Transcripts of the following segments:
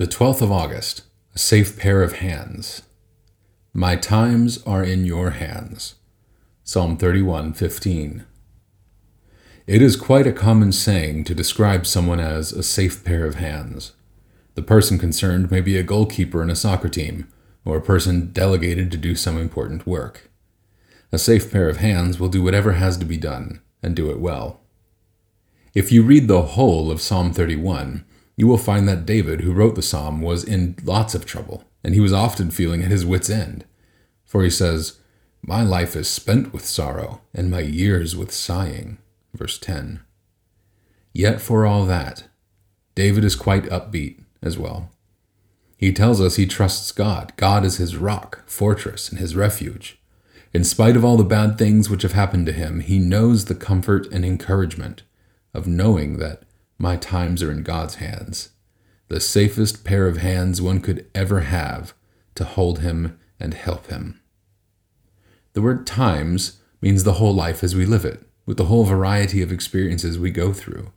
The 12th of August, a safe pair of hands. My times are in your hands. Psalm 31:15. It is quite a common saying to describe someone as a safe pair of hands. The person concerned may be a goalkeeper in a soccer team, or a person delegated to do some important work. A safe pair of hands will do whatever has to be done, and do it well. If you read the whole of Psalm 31, you will find that David, who wrote the psalm, was in lots of trouble, and he was often feeling at his wits' end. For he says, My life is spent with sorrow, and my years with sighing. Verse 10. Yet for all that, David is quite upbeat as well. He tells us he trusts God. God is his rock, fortress, and his refuge. In spite of all the bad things which have happened to him, he knows the comfort and encouragement of knowing that my times are in God's hands, the safest pair of hands one could ever have to hold Him and help Him. The word times means the whole life as we live it, with the whole variety of experiences we go through.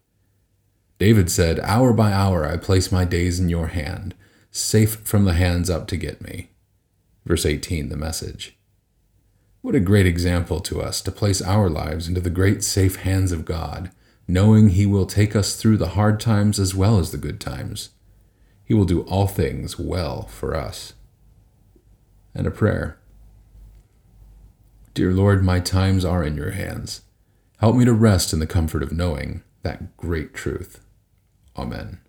David said, Hour by hour I place my days in your hand, safe from the hands up to get me. Verse 18, the message. What a great example to us to place our lives into the great safe hands of God knowing He will take us through the hard times as well as the good times. He will do all things well for us. And a prayer Dear Lord, my times are in your hands. Help me to rest in the comfort of knowing that great truth. Amen.